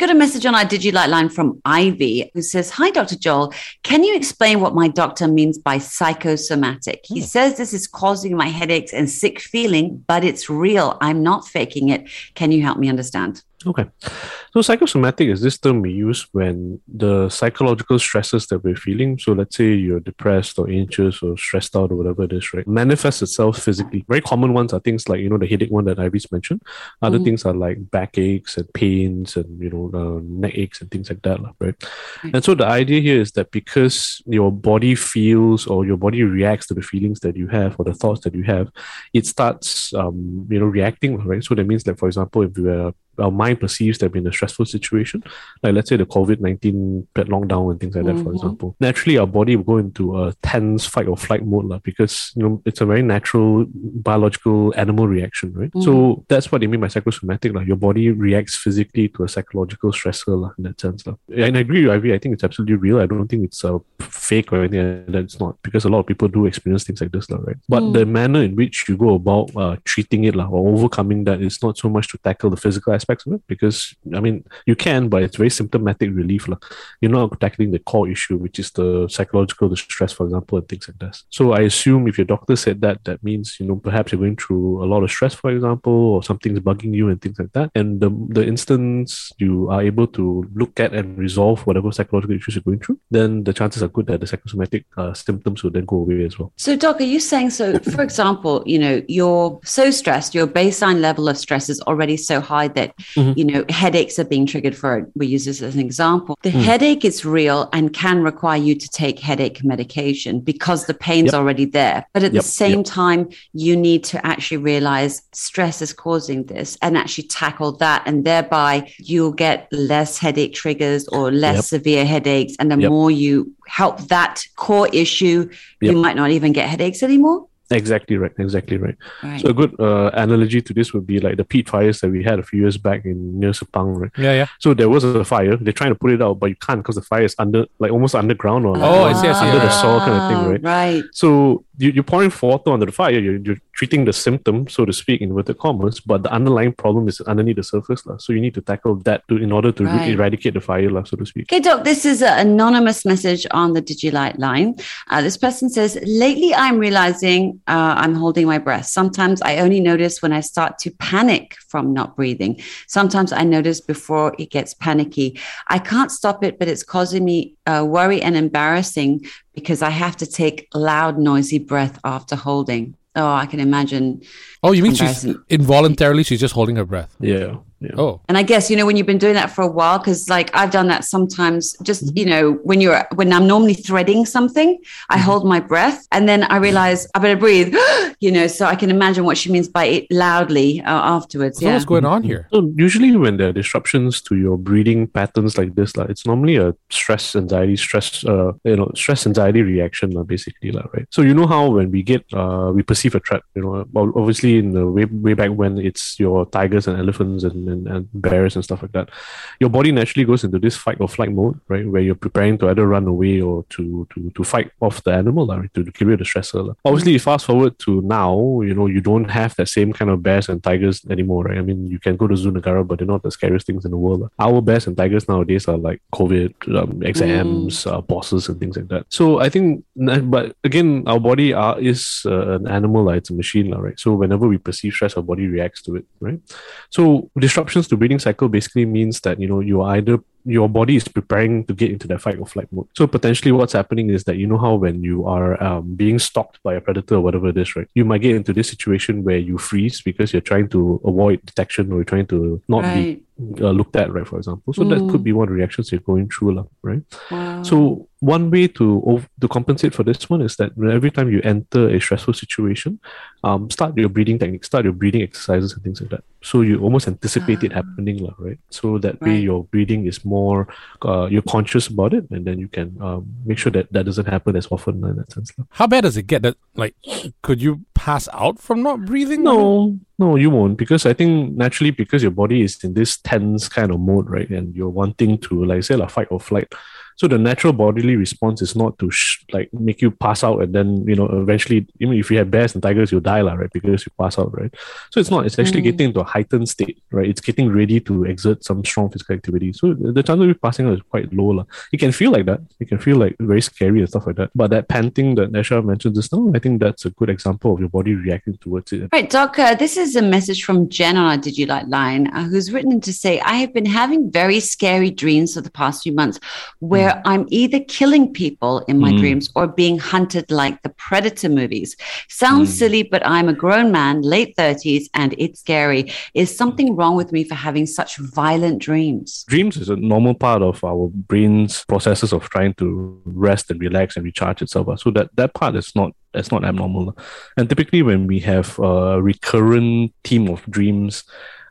got a message on our DigiLight line from Ivy who says, Hi, Dr. Joel. Can you explain what my doctor means by psychosomatic? He hmm. says this is causing my headaches and sick feeling, but it's real. I'm not faking it. Can you help me understand? Okay. So psychosomatic is this term we use when the psychological stresses that we're feeling, so let's say you're depressed or anxious or stressed out or whatever it is, right, manifests itself physically. Very common ones are things like, you know, the headache one that Ivy's mentioned. Other mm-hmm. things are like backaches and pains and, you know, uh, neck aches and things like that, right? Mm-hmm. And so the idea here is that because your body feels or your body reacts to the feelings that you have or the thoughts that you have, it starts, um, you know, reacting, right? So that means that, for example, if you are our mind perceives been a stressful situation, like let's say the COVID 19 lockdown and things like that, mm-hmm. for example, naturally our body will go into a tense fight or flight mode la, because you know it's a very natural biological animal reaction, right? Mm-hmm. So that's what they mean by psychosomatic. Like, your body reacts physically to a psychological stressor la, in that sense. La. And I agree with Ivy, I think it's absolutely real. I don't think it's a fake or anything like that. It's not because a lot of people do experience things like this, la, right? But mm. the manner in which you go about uh, treating it la, or overcoming that is not so much to tackle the physical aspects of it because I mean you can, but it's very symptomatic relief. La. You're not tackling the core issue, which is the psychological the stress, for example, and things like that. So I assume if your doctor said that, that means you know perhaps you're going through a lot of stress, for example, or something's bugging you and things like that. And the the instance you are able to look at and resolve whatever psychological issues you're going through, then the chances are good that the psychosomatic uh, symptoms will then go away as well. So, doc, are you saying so? For example, you know you're so stressed, your baseline level of stress is already so high that mm-hmm. you know headaches are being triggered for we use this as an example the mm. headache is real and can require you to take headache medication because the pain's yep. already there but at yep. the same yep. time you need to actually realize stress is causing this and actually tackle that and thereby you'll get less headache triggers or less severe headaches and the more you help that core issue you might not even get headaches anymore Exactly right. Exactly right. right. So a good uh, analogy to this would be like the peat fires that we had a few years back in near Sepang, right? Yeah, yeah. So there was a fire. They're trying to put it out, but you can't because the fire is under, like almost underground or oh, I see, I see. under the soil kind of thing, right? Right. So you, you're pouring water under the fire. You're, you're treating the symptom, so to speak, in inverted commas, but the underlying problem is underneath the surface. La. So you need to tackle that to, in order to right. eradicate the fire, la, so to speak. Okay, Doc, this is an anonymous message on the DigiLight line. Uh, this person says, Lately, I'm realizing uh, I'm holding my breath. Sometimes I only notice when I start to panic from not breathing. Sometimes I notice before it gets panicky. I can't stop it, but it's causing me uh, worry and embarrassing because I have to take loud, noisy breath after holding. Oh, I can imagine. Oh, you mean she's involuntarily she's just holding her breath? Yeah. Yeah. Oh, and I guess you know when you've been doing that for a while, because like I've done that sometimes. Just mm-hmm. you know when you're when I'm normally threading something, I mm-hmm. hold my breath, and then I realize I better breathe. you know, so I can imagine what she means by it loudly uh, afterwards. So yeah. what's going on here? So usually when there are disruptions to your breathing patterns like this, like it's normally a stress, anxiety, stress, uh, you know, stress anxiety reaction, uh, basically, like, right? So you know how when we get uh, we perceive a threat, you know, obviously in the way way back when it's your tigers and elephants and and, and bears and stuff like that, your body naturally goes into this fight or flight mode, right? Where you're preparing to either run away or to to, to fight off the animal, right? to, to clear the stressor. Like. Obviously, fast forward to now, you know, you don't have that same kind of bears and tigers anymore, right? I mean, you can go to Zoo but they're not the scariest things in the world. Like. Our bears and tigers nowadays are like COVID, um, exams, mm. uh, bosses, and things like that. So I think, but again, our body are, is uh, an animal, it's a machine, right? So whenever we perceive stress, our body reacts to it, right? So disruptions to breathing cycle basically means that you know you are either your body is preparing to get into that fight or flight mode. So potentially, what's happening is that you know how when you are um, being stalked by a predator or whatever it is, right? You might get into this situation where you freeze because you're trying to avoid detection or you're trying to not right. be uh, looked at, right? For example, so mm. that could be one of the reactions you're going through, right? Wow. So one way to to compensate for this one is that every time you enter a stressful situation, um, start your breathing technique, start your breathing exercises and things like that. So you almost anticipate it ah. happening, right? So that way your breathing is more, uh, you're conscious about it, and then you can um, make sure that that doesn't happen as often in that sense. How bad does it get? That like, could you pass out from not breathing? No, no, you won't, because I think naturally because your body is in this tense kind of mode, right, and you're wanting to like say like fight or flight So the natural bodily response is not to sh- like make you pass out and then you know eventually even if you have bears and tigers you die lah, right because you pass out right. So it's not. It's actually mm. getting into a heightened state, right? It's getting ready to exert some strong physical activity. So the chance of you passing out is quite low lah. It can feel like that. It can feel like very scary and stuff like that. But that panting that Nasha mentioned just now, I think that's a good example of your body reacting towards it. Right, Doc. Uh, this is a message from Jen on our Digilight line, uh, who's written to say, "I have been having very scary dreams for the past few months, where mm. I'm either killing people in my mm. dreams or being hunted like the Predator movies. Sounds mm. silly, but I'm a grown man, late thirties, and it's scary. Is something wrong with me for having such violent dreams?" Dreams is a normal part of our brain's processes of trying to rest and relax and recharge itself. So that that part is not that's not abnormal. And typically, when we have a recurrent theme of dreams,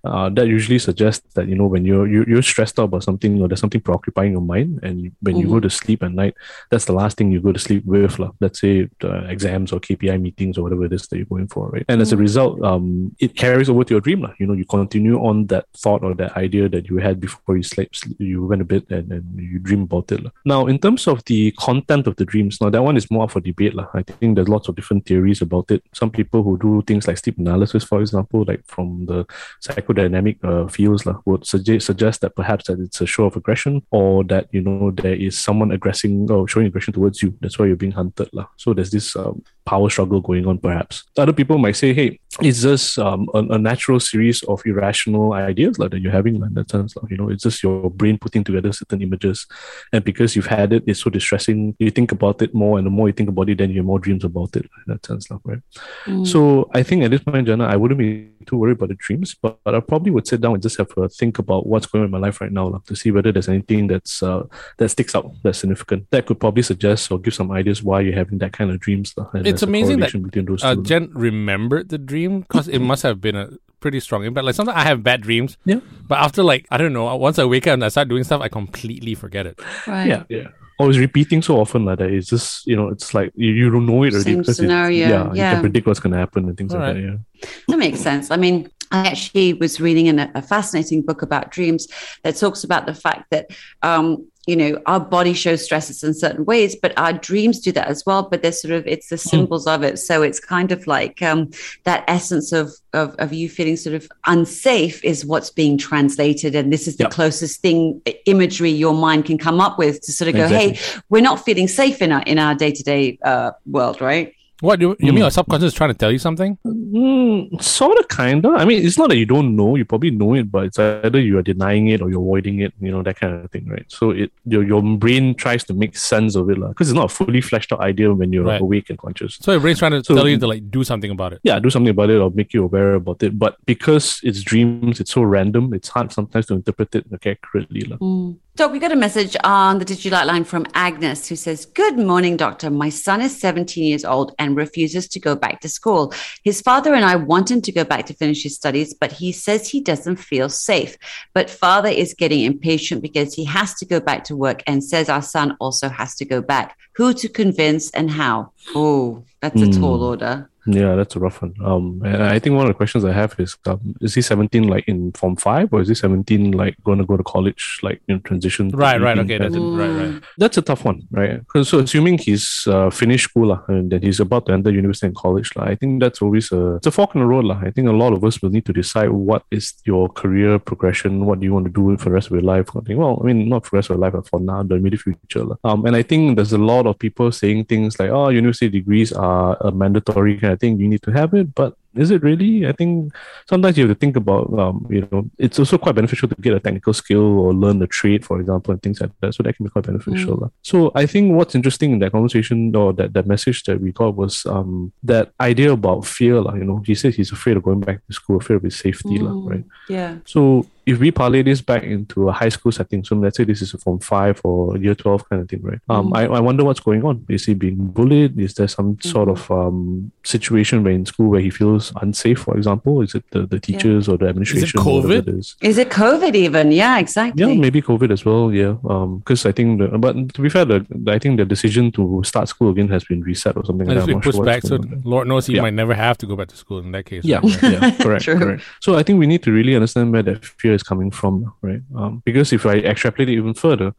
uh, that usually suggests that you know when you're you, are you are stressed out about something or there's something preoccupying your mind and when mm-hmm. you go mm-hmm. to sleep at night that's the last thing you go to sleep with la. let's say exams or kpi meetings or whatever it is that you're going for right and mm-hmm. as a mm-hmm. result um, it carries over to your dream la. you know you continue on that thought or that idea that you had before you slept you went a bit and, and you dream about it la. now in terms of the content of the dreams now that one is more up for debate la. i think there's lots of different theories about it some people who do things like sleep analysis for example like from the psych psychodynamic uh, fields la, would suggest suggest that perhaps that it's a show of aggression or that you know there is someone aggressing or showing aggression towards you. That's why you're being hunted la. So there's this um, power struggle going on, perhaps. Other people might say, hey, it's just um, a, a, natural series of irrational ideas like that you're having like, that sense. Like, you know, it's just your brain putting together certain images. And because you've had it, it's so distressing. You think about it more, and the more you think about it, then you have more dreams about it in that sense, like, right? Mm. So I think at this point, Jenna, I wouldn't be too worried about the dreams, but, but I probably would sit down and just have a think about what's going on in my life right now like, to see whether there's anything that's uh, that sticks out that's significant. That could probably suggest or give some ideas why you're having that kind of dreams. Like, it's amazing that between those uh. Jen remembered the dream because it must have been a pretty strong impact. Like sometimes I have bad dreams. Yeah. But after like I don't know, once I wake up and I start doing stuff, I completely forget it. Right. Yeah. Yeah. Or it's repeating so often like that. It's just you know, it's like you, you don't know it already. Same scenario. yeah, yeah, you can predict what's gonna happen and things All like right. that. Yeah. That makes sense. I mean, I actually was reading in a, a, fascinating book about dreams that talks about the fact that um, you know our body shows stresses in certain ways but our dreams do that as well but they're sort of it's the hmm. symbols mm. of it so it's kind of like um, that essence of, of, of you feeling sort of unsafe is what's being translated and this is the yep. closest thing imagery your mind can come up with to sort of go exactly. hey we're not feeling safe in our in our day-to-day uh, world right what you, you mm. mean? Your subconscious is trying to tell you something? Mm, sort of, kind of. I mean, it's not that you don't know. You probably know it, but it's either you are denying it or you're avoiding it. You know that kind of thing, right? So it your, your brain tries to make sense of it, because it's not a fully fleshed out idea when you're right. awake and conscious. So your brain's trying to so, tell you to like do something about it. Yeah, do something about it or make you aware about it. But because it's dreams, it's so random. It's hard sometimes to interpret it accurately. Mm. Doc, we got a message on the Digilight line from Agnes who says, Good morning, doctor. My son is 17 years old and refuses to go back to school. His father and I want him to go back to finish his studies, but he says he doesn't feel safe. But father is getting impatient because he has to go back to work and says our son also has to go back. Who to convince and how? Oh, that's a mm. tall order. Yeah, that's a rough one. Um, and I think one of the questions I have is, um, is he 17 like in form five or is he 17 like going to go to college, like in transition? Right, right, okay. That's, mm. right, right. That's a tough one, right? So assuming he's uh, finished school uh, and then he's about to enter university and college, uh, I think that's always a, it's a fork in the road. Uh. I think a lot of us will need to decide what is your career progression, what do you want to do for the rest of your life. Well, I mean, not for the rest of your life, but for now, the immediate future. Uh. Um, and I think there's a lot of people saying things like, oh, university degrees are a mandatory kind of think you need to have it, but is it really? I think sometimes you have to think about, um, you know, it's also quite beneficial to get a technical skill or learn the trade, for example, and things like that. So that can be quite beneficial. Mm. So I think what's interesting in that conversation or that, that message that we got was um, that idea about fear. You know, he says he's afraid of going back to school, afraid of his safety, mm. right? Yeah. So if we parlay this back into a high school setting, so let's say this is a form five or year 12 kind of thing, right? Um, mm. I, I wonder what's going on. Is he being bullied? Is there some mm. sort of um, situation where in school where he feels unsafe, for example? Is it the, the teachers yeah. or the administration? Is it COVID? It is? is it COVID even? Yeah, exactly. Yeah, maybe COVID as well. Yeah. Because um, I think, the, but to be fair, the, I think the decision to start school again has been reset or something and like that. pushed sure back, so Lord knows he yeah. might never have to go back to school in that case. Yeah, yeah correct, correct. So I think we need to really understand where that fear is coming from, right? Um, because if I extrapolate it even further,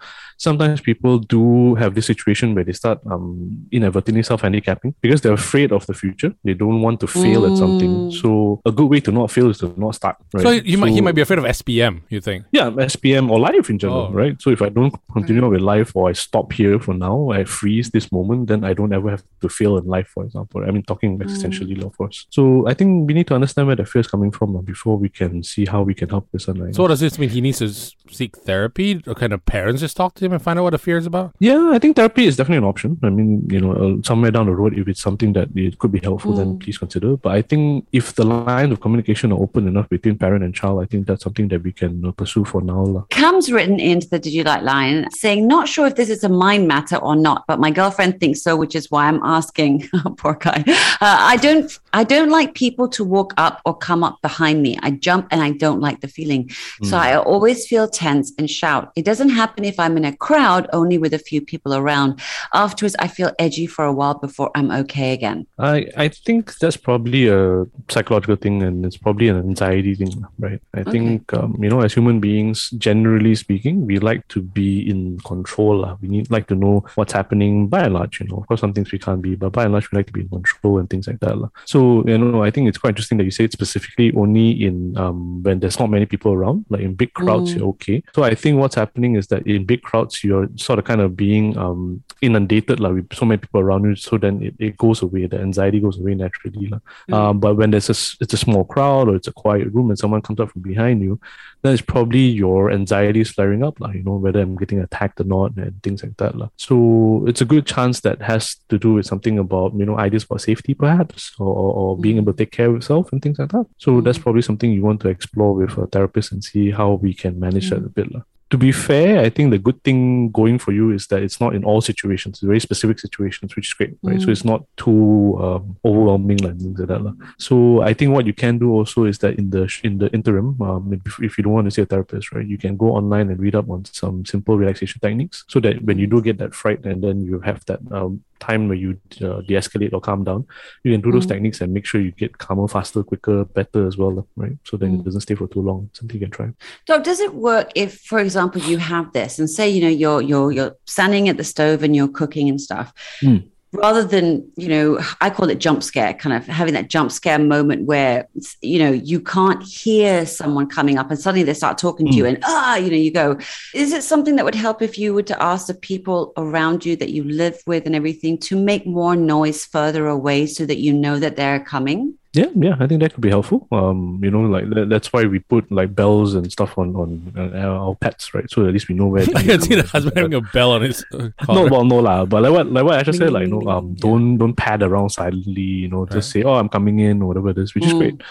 sometimes people do have this situation where they start um, inadvertently self handicapping because they're afraid of the future. They don't want to fail mm. at something. Mm. So a good way to not fail is to not start. Right? So he so, might he might be afraid of SPM. You think? Yeah, SPM or life in general, oh. right? So if I don't continue with life or I stop here for now, I freeze this moment, then I don't ever have to fail in life. For example, I mean talking existentially, mm. of course. So I think we need to understand where the fear is coming from uh, before we can see how we can help this. Online. So what does this mean? He needs to seek therapy, or kind of parents just talk to him and find out what the fear is about? Yeah, I think therapy is definitely an option. I mean, you know, uh, somewhere down the road, if it's something that it could be helpful, mm. then please consider. But I think if the lines of communication are open enough between parent and child, I think that's something that we can uh, pursue for now. La. Cam's written into the DigiLight line saying, not sure if this is a mind matter or not, but my girlfriend thinks so, which is why I'm asking. Poor guy. Uh, I don't, I don't like people to walk up or come up behind me. I jump and I don't like the feeling. Mm. So I always feel tense and shout. It doesn't happen if I'm in a crowd, only with a few people around. Afterwards, I feel edgy for a while before I'm okay again. I, I think that's probably a psychological thing and it's probably an anxiety thing, right? I okay. think, um, you know, as human beings, generally speaking, we like to be in control. We need like to know what's happening by and large, you know. Of course, some things we can't be, but by and large, we like to be in control and things like that. So, you know, I think it's quite interesting that you say it specifically only in um, when there's not many people around. Like in big crowds, mm. you're okay. So I think what's happening is that in big crowds, you're sort of kind of being um, inundated like, with so many people around you. So then it, it goes away. The anxiety goes away naturally. Like. Mm. Um, but when there's a, it's a small crowd or it's a quiet room and someone comes up from behind you, then it's probably your anxiety is flaring up, like, you know, whether I'm getting attacked or not and things like that. Like. So it's a good chance that has to do with something about, you know, ideas about safety perhaps or, or, being mm. able to take care of yourself and things like that. So mm. that's probably something you want to explore with a therapist and see how we can manage mm. that a bit. Like to be fair, I think the good thing going for you is that it's not in all situations, it's very specific situations, which is great, right? Mm. So it's not too um, overwhelming like things like that. So I think what you can do also is that in the in the interim, um, if, if you don't want to see a therapist, right, you can go online and read up on some simple relaxation techniques, so that when you do get that fright and then you have that um, time where you uh, de-escalate or calm down, you can do those mm. techniques and make sure you get calmer, faster, quicker, better as well, right? So then mm. it doesn't stay for too long. Something you can try. Doc, does it work if, for example, you have this and say, you know, you're you're you're standing at the stove and you're cooking and stuff. Mm rather than you know i call it jump scare kind of having that jump scare moment where you know you can't hear someone coming up and suddenly they start talking mm. to you hmm. and ah you know you go is it something that would help if you were to ask the people around you that you live with and everything to make more noise further away so that you know that they're coming yeah, yeah, I think that could be helpful. Um, you know, like that, that's why we put like bells and stuff on on uh, our pets, right? So at least we know where. I can see the husband having a bell on his. Uh, no, well, no lah. But like what, like what I just said, like you know, um, don't don't pad around silently. You know, just say, oh, I'm coming in or whatever it is, which mm. is great.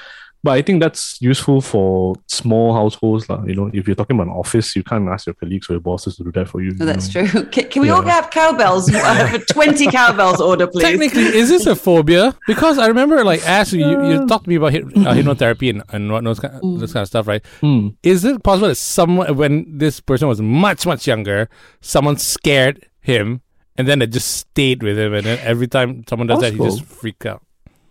But I think that's useful for small households. La. You know, if you're talking about an office, you can't ask your colleagues or your bosses to do that for you. Oh, that's know? true. Can, can we yeah. all have cowbells uh, for 20 cowbells order, please? Technically, is this a phobia? Because I remember, like, Ashley, you, you talked to me about uh, hypnotherapy and, and what knows, mm. this kind of stuff, right? Mm. Is it possible that someone, when this person was much, much younger, someone scared him and then it just stayed with him and then every time someone does possible. that, he just freak out?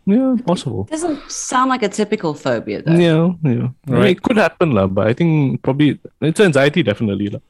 Yeah, possible. Doesn't sound like a typical phobia though. Yeah, yeah. Right. it could happen, la, but I think probably it's anxiety definitely. La.